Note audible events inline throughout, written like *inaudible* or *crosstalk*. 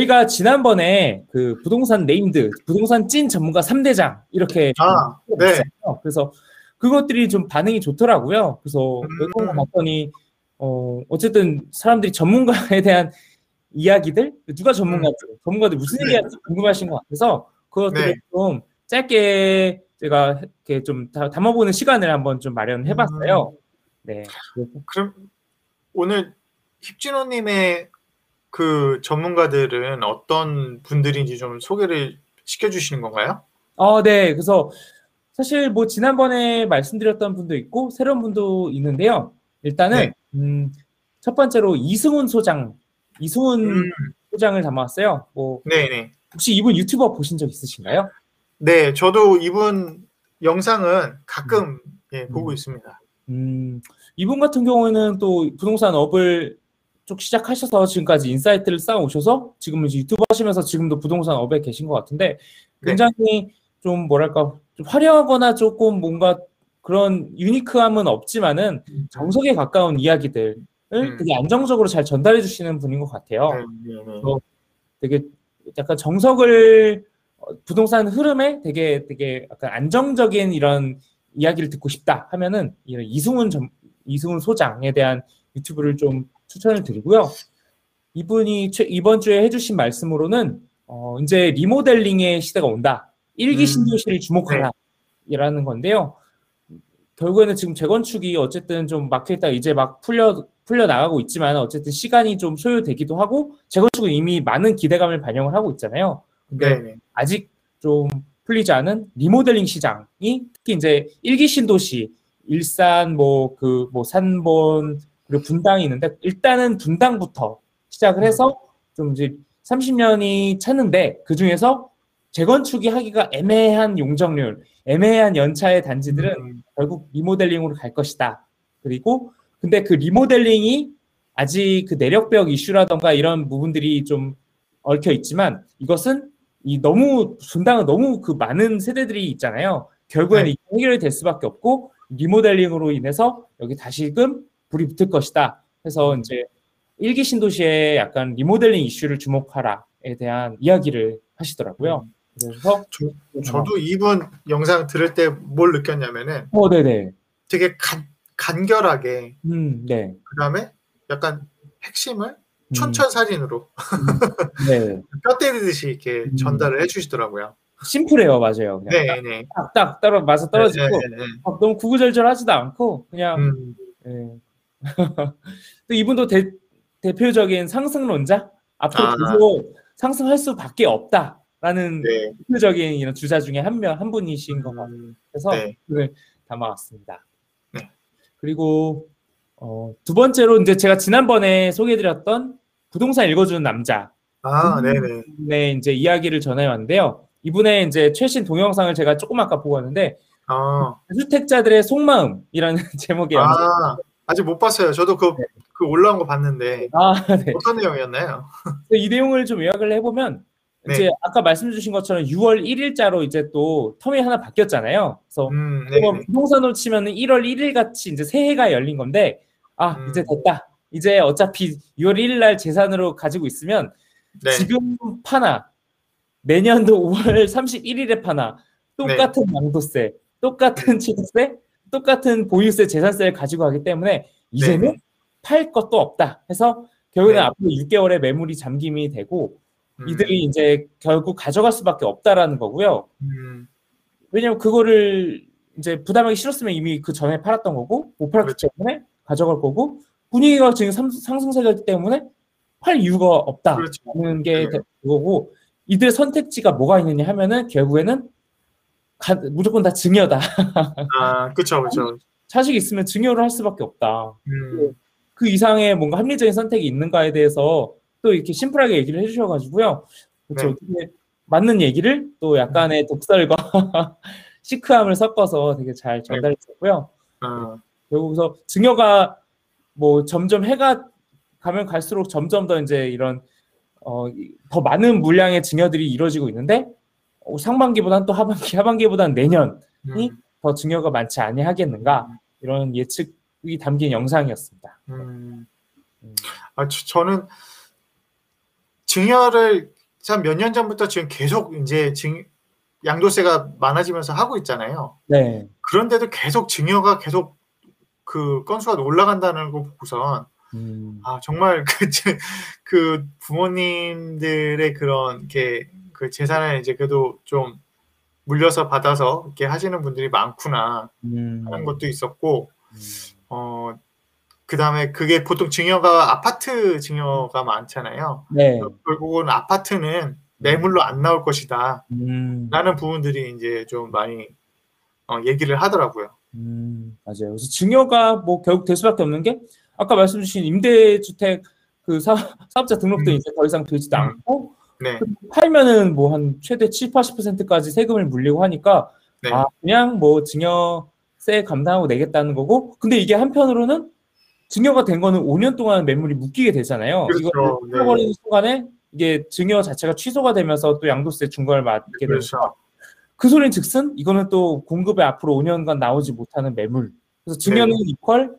저희가 지난번에 그 부동산 named, 부동산 찐 전문가 3대장 이렇게 아, 네. 그래서 그것들이 좀 반응이 좋더라고요. 그래서 음. 왜 그런가 봤더니 어 어쨌든 사람들이 전문가에 대한 이야기들 누가 전문가들 전문가들 무슨 네. 얘기하는지 궁금하신 것 같아서 그것들을 네. 좀 짧게 제가 이렇게 좀 다- 담아보는 시간을 한번 좀 마련해봤어요. 네. 그래서 그럼 오늘 힙진호님의 그 전문가들은 어떤 분들인지 좀 소개를 시켜주시는 건가요? 어, 네. 그래서 사실 뭐 지난번에 말씀드렸던 분도 있고 새로운 분도 있는데요. 일단은 네. 음, 첫 번째로 이승훈 소장, 이승훈 음, 소장을 담아왔어요. 뭐 네네. 혹시 이분 유튜버 보신 적 있으신가요? 네, 저도 이분 영상은 가끔 예, 보고 음. 있습니다. 음, 이분 같은 경우에는 또 부동산 업을 쭉 시작하셔서 지금까지 insight를 쌓아오셔서 지금 이제 유튜브 하시면서 지금도 부동산 업에 계신 것 같은데 네. 굉장히 좀 뭐랄까 좀 화려하거나 조금 뭔가 그런 unique함은 없지만은 정석에 가까운 이야기들을 음. 되게 안정적으로 잘 전달해 주시는 분인 것 같아요. 네, 네, 네. 어, 되게 약간 정석을 어, 부동산 흐름에 되게 되게 약간 안정적인 이런 이야기를 듣고 싶다 하면은 이런 이승훈 전, 이승훈 소장에 대한 유튜브를 좀 추천을 드리고요. 이분이 최, 이번 주에 해주신 말씀으로는 어, 이제 리모델링의 시대가 온다. 일기 음. 신도시를 주목하라. 이라는 건데요. 결국에는 지금 재건축이 어쨌든 좀 막혀있다 이제 막 풀려 풀려 나가고 있지만 어쨌든 시간이 좀 소요되기도 하고 재건축은 이미 많은 기대감을 반영을 하고 있잖아요. 근데 네, 네. 아직 좀 풀리지 않은 리모델링 시장이 특히 이제 일기 신도시 일산 뭐 그 뭐 산본 그리고 분당이 있는데 일단은 분당부터 시작을 해서 좀 이제 30년이 찼는데 그 중에서 재건축이 하기가 애매한 용적률, 애매한 연차의 단지들은 음, 결국 리모델링으로 갈 것이다. 그리고 근데 그 리모델링이 아직 그 내력벽 이슈라던가 이런 부분들이 좀 얽혀 있지만 이것은 이 너무 분당은 너무 그 많은 세대들이 있잖아요. 결국에는 네. 해결이 될 수밖에 없고 리모델링으로 인해서 여기 다시금 불이 붙을 것이다. 해서 이제 일기 신도시의 약간 리모델링 이슈를 주목하라에 대한 이야기를 하시더라고요. 그래서 저, 저도 이분 영상 들을 때 뭘 느꼈냐면은 어, 네네. 되게 간, 간결하게 음, 네. 그 다음에 약간 핵심을 음, 촌철살인으로 네. *laughs* 뼈 때리듯이 이렇게 음. 전달을 해주시더라고요. 심플해요, 맞아요. 그냥 네, 네. 딱, 딱 맞아 떨어지고 네, 네, 네. 막 너무 구구절절하지도 않고 그냥 음, 이분도 대, 대표적인 상승론자 앞으로 아. 계속 상승할 수밖에 없다라는 네. 대표적인 이런 주자 중에 한 명 한 분이신 것 음, 같아서 네. 오늘 담아왔습니다. 네. 그리고 어, 두 번째로 이제 제가 지난번에 소개해드렸던 부동산 읽어주는 남자 아, 네, 네. 네 이제 이야기를 전해왔는데요. 이분의 이제 최신 동영상을 제가 조금 아까 보고 왔는데 아, 주택자들의 속마음이라는 *laughs* 제목의 영상. 아, 아직 못 봤어요. 저도 그, 네. 그 올라온 거 봤는데 아, 네. 어떤 내용이었나요? 이 내용을 좀 요약을 해보면 네. 이제 아까 말씀 주신 것처럼 6월 1일자로 이제 또 텀이 하나 바뀌었잖아요. 그래서 음, 네, 뭐 네. 부동산으로 치면은 1월 1일 같이 이제 새해가 열린 건데 아 음. 이제 됐다. 이제 어차피 6월 1일 날 재산으로 가지고 있으면 네. 지금 파나 내년도 *laughs* 5월 31일에 파나 똑같은 네. 양도세, 똑같은 취득세, 똑같은 보유세, 재산세를 가지고 가기 때문에 이제는 네. 팔 것도 없다. 해서 결국에는 네. 앞으로 6개월의 매물이 잠김이 되고 음, 이들이 이제 결국 가져갈 수밖에 없다라는 거고요. 음, 왜냐면 그거를 이제 부담하기 싫었으면 이미 그 전에 팔았던 거고 못 팔았기 그렇죠. 때문에 가져갈 거고 분위기가 지금 상- 상승세가기 때문에 팔 이유가 없다는 그렇죠. 게 네. 그거고 이들의 선택지가 뭐가 있느냐 하면은 결국에는 가- 무조건 다 증여다. 아, 그쵸, 그쵸. 자식 있으면 증여를 할 수밖에 없다. 음, 그 이상의 뭔가 합리적인 선택이 있는가에 대해서 또 이렇게 심플하게 얘기를 해주셔가지고요. 그렇죠. 되게 맞는 얘기를 또 약간의 독설과 *laughs* 시크함을 섞어서 되게 잘 전달했었고요. 아, 결국서 증여가 뭐 점점 해가 가면 갈수록 점점 더 이제 이런 어, 이- 더 많은 물량의 증여들이 이루어지고 있는데 어, 상반기보다는 또 하반기, 하반기보다는 내년이 음, 더 증여가 많지 아니하겠는가 이런 예측이 담긴 영상이었습니다. 음. 음. 아, 저, 저는 증여를 참몇년 전부터 지금 계속 이제 증 양도세가 많아지면서 하고 있잖아요. 네. 그런데도 계속 증여가 계속 그 건수가 올라간다는 거 보고선 음, 아 정말 *laughs* 그, 제- 그 부모님들의 그런 게 그 재산을 이제 그래도 좀 물려서 받아서 이렇게 하시는 분들이 많구나 음, 하는 것도 있었고 음, 어 그다음에 그게 보통 증여가 아파트 증여가 많잖아요. 네. 결국은 아파트는 매물로 안 나올 것이다. 음, 라는 부분들이 이제 좀 많이 어, 얘기를 하더라고요. 음, 맞아요. 그래서 증여가 뭐 결국 될 수밖에 없는 게 아까 말씀 주신 임대주택 그 사, 사업자 등록도 음. 이제 더 이상 되지도 음. 않고 네, 팔면은 뭐 한 최대 7, 80%까지 세금을 물리고 하니까 네. 아 그냥 뭐 증여세 감당하고 내겠다는 거고 근데 이게 한편으로는 증여가 된 거는 5년 동안 매물이 묶이게 되잖아요. 그렇죠. 이거 네. 잃어버리는 순간에 이게 증여 자체가 취소가 되면서 또 양도세 중과를 맞게 되면서 그렇죠. 그 소리는 즉슨 이거는 또 공급에 앞으로 5년간 나오지 못하는 매물. 그래서 증여는 네. 이퀄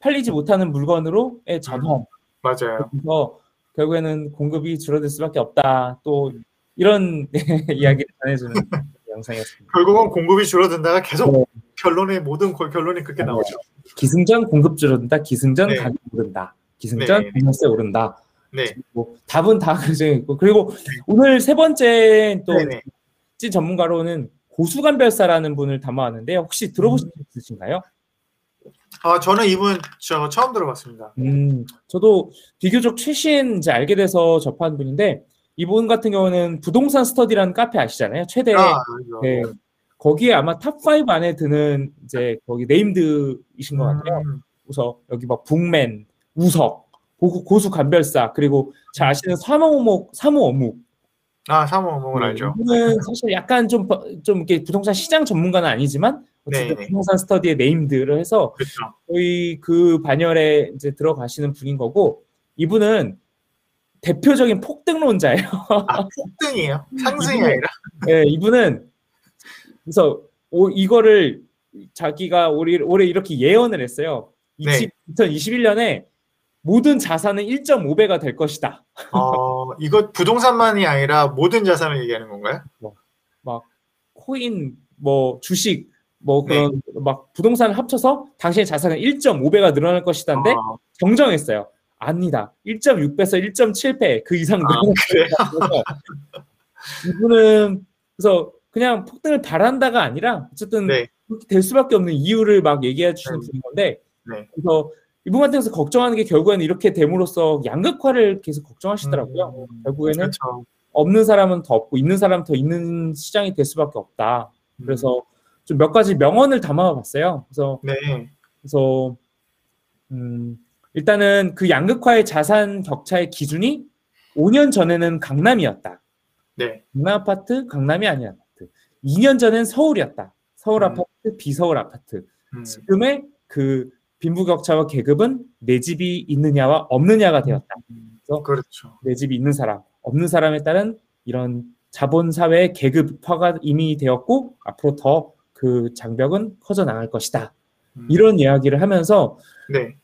팔리지 못하는 물건으로의 전환. 맞아요. 그래서 결국에는 공급이 줄어들 수밖에 없다. 또 이런 *laughs* 이야기를 전해주는 *laughs* 영상이었습니다. 결국은 공급이 줄어든다가 계속 네. 결론에 모든 거- 결론이 그렇게 네. 나오죠. 기승전 공급 줄어든다. 기승전 네. 가격 오른다. 기승전 네. 비과세 오른다. 네, 뭐 답은 다 *laughs* 그려져 있고 그리고 오늘 세 번째 또 네네. 찐 전문가로는 고수간별사라는 분을 담아왔는데요. 혹시 들어보신 적 있으신가요? 아 저는 이분 저 처음 들어봤습니다. 음, 저도 비교적 최신 이제 알게 돼서 접한 분인데 이분 같은 경우는 부동산 스터디라는 카페 아시잖아요. 최대 아. 네, 거기에 아마 top 5 안에 드는 이제 거기 named이신 것 같아요. 음, 그래서 여기 막 북맨, 우석, 고, 고수감별사 그리고 잘 아시는 삼호어묵, 삼호어묵 아 삼호어묵은 네, 알죠. 이분은 사실 약간 좀, 버- 좀 이렇게 부동산 시장 전문가는 아니지만. 부동산 스터디의 네임드를 해서 그렇죠. 거의 그 반열에 이제 들어가시는 분인 거고 이분은 대표적인 폭등론자예요. 아 폭등이에요. *laughs* 상승이 아니라. 네, 이분은 그래서 오- 이거를 자기가 올해, 올해 이렇게 예언을 했어요. 네. 2021년에 모든 자산은 1.5배가 될 것이다. 어 이거 부동산만이 아니라 모든 자산을 얘기하는 건가요? 막 코인, 뭐 주식, 뭐 네. 그런 막 부동산을 합쳐서 당신의 자산은 1.5배가 늘어날 것이다인데 아, 정정했어요. 아니다. 1.6배에서 1.7배 그 이상 아, 늘어날 그래요? 거라서 이분은 그래서 그냥 폭등을 바란다가 아니라 어쨌든 네. 그렇게 될 수밖에 없는 이유를 막 얘기해 주시는 네. 분인 건데 네. 그래서 이분 같은 경우서 걱정하는 게 결국에는 이렇게 됨으로써 양극화를 계속 걱정하시더라고요. 음, 결국에는 그렇죠. 없는 사람은 더 없고 있는 사람은 더 있는 시장이 될 수밖에 없다. 음, 그래서 좀 몇 가지 명언을 담아봤어요. 그래서 네. 그래서 음, 일단은 그 양극화의 자산 격차의 기준이 5년 전에는 강남이었다. 네. 강남 아파트, 강남이 아닌 아파트. 2년 전엔 서울이었다. 서울 음. 아파트, 비서울 아파트. 음, 지금의 그 빈부격차와 계급은 내 집이 있느냐와 없느냐가 되었다. 그렇죠. 내 집이 있는 사람, 없는 사람에 따른 이런 자본 사회의 계급화가 이미 되었고 앞으로 더 그 장벽은 커져 나갈 것이다. 음, 이런 이야기를 하면서 네.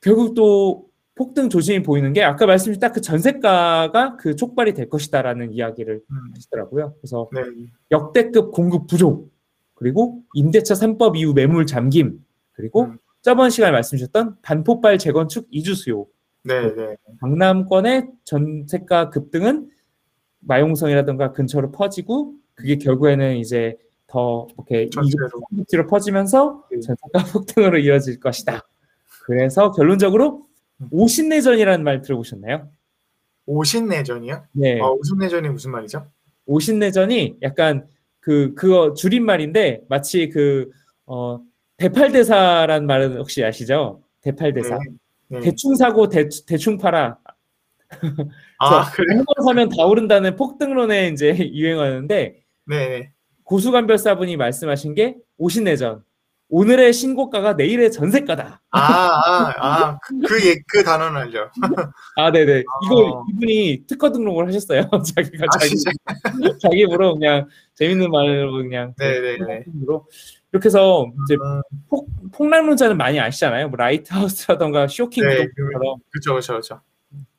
결국 또 폭등 조짐이 보이는 게 아까 말씀드린 딱 그 전세가가 그 촉발이 될 것이다라는 이야기를 음, 하시더라고요. 그래서 네. 역대급 공급 부족 그리고 임대차 3법 이후 매물 잠김 그리고 음. 저번 시간에 말씀 주셨던 반폭발 재건축 이주 수요 네. 네. 강남권의 전세가 급등은 마용성이라든가 근처로 퍼지고 그게 결국에는 이제 더 이렇게. 이주로 퍼지면서 네. 전세가 *laughs* 폭등으로 이어질 것이다. 그래서 결론적으로 음. 오신내전이라는 말 들어보셨나요? 오신내전이요? 네, 어, 오신내전이 무슨 말이죠? 오신내전이 약간 그 그거 줄임말인데 마치 그 어, 대팔대사란 말은 혹시 아시죠? 대팔대사. 네. 대충 사고 대, 대충 팔아. 아, *laughs* 그래. 한번 사면 다 오른다는 폭등론에 이제 *laughs* 유행하는데 네. 네. 고수간별사분이 말씀하신 게 오신내전. 오늘의 신고가가 내일의 전세가다. 아, 아, 아, 그, 그, 예, 그 단어는 알죠. *laughs* 아, 네네. 이거 어. 이분이 특허 등록을 하셨어요. *laughs* 자기가 아, 자기? *laughs* 자기 입으로 그냥 재밌는 말로 그냥 네네네. 으로 이렇게 해서 이제 음, 폭, 폭락론자는 많이 아시잖아요. 뭐 라이트하우스라던가 쇼킹 네, 그쵸, 그쵸, 그쵸.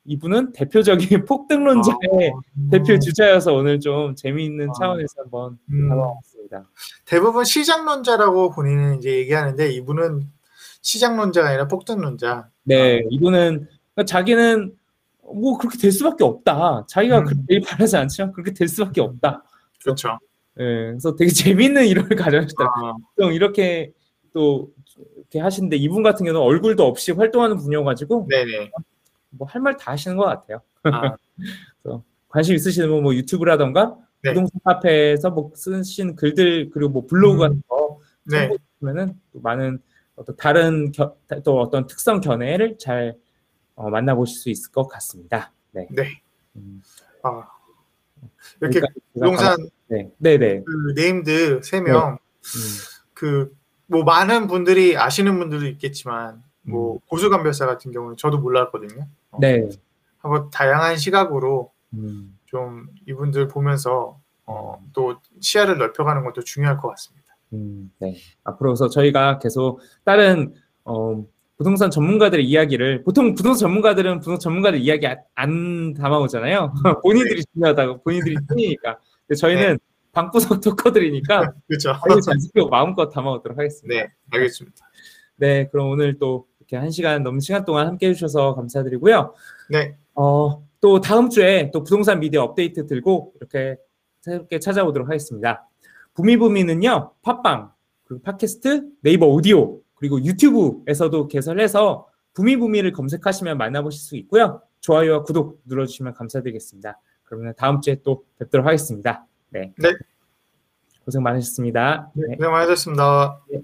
이분은 대표적인 *laughs* 폭등론자의 아, 대표 주자여서 오늘 좀 재미있는 아. 차원에서 한번 음, 담아봤습니다. 대부분 시장론자라고 본인은 이제 얘기하는데 이분은 시장론자가 아니라 폭등론자. 네, 이분은 그러니까 자기는 뭐 그렇게 될 수밖에 없다. 자기가 음. 그렇게 바라지 않지만 그렇게 될 수밖에 없다. 그렇죠. 예, 그래서 되게 재밌는 일을 *laughs* 가져오셨다. 아, 이렇게 또 이렇게 하시는데 이분 같은 경우는 얼굴도 없이 활동하는 분이어가지고 네네. 뭐 할 말 다 하시는 것 같아요. 아, *laughs* 관심 있으시면 뭐 유튜브라던가 네. 부동산 카페에서 뭐 쓰신 글들 그리고 뭐 블로그 음. 같은 거 네. 참고하면은 또 많은 어떤 다른 겨- 또 어떤 특성 견해를 잘 어, 만나보실 수 있을 것 같습니다. 네. 네. 음, 아, 이렇게 그러니까 부동산 네, 네, 네. 그 named 세 명, 음, 그뭐 많은 분들이 아시는 분들도 있겠지만 뭐 음. 고수감별사 같은 경우는 저도 몰랐거든요. 어, 네. 한번 다양한 시각으로 음, 좀 이분들 보면서 어, 또 시야를 넓혀가는 것도 중요할 것 같습니다. 음, 네. 앞으로서 저희가 계속 다른 어, 부동산 전문가들의 이야기를 보통 부동산 전문가들은 부동산 전문가들 이야기 안, 안 담아오잖아요. *laughs* 본인들이 중요하다고 본인들이. 근데 저희는 방구석 토커들이니까 *laughs* 그렇죠. 마음껏 담아오도록 하겠습니다. 네, 알겠습니다. 네, 그럼 오늘 또 이렇게 한 시간 넘는 시간 동안 함께 해주셔서 감사드리고요. 네, 어, 또 다음 주에 또 부동산 미디어 업데이트 들고 이렇게 새롭게 찾아오도록 하겠습니다. 부미부미는요, 팟빵, 그리고 팟캐스트, 네이버 오디오, 그리고 유튜브에서도 개설해서 부미부미를 검색하시면 만나보실 수 있고요. 좋아요와 구독 눌러주시면 감사드리겠습니다. 그러면 다음 주에 또 뵙도록 하겠습니다. 네. 네. 고생 많으셨습니다. 네, 네. 고생 많으셨습니다. 네.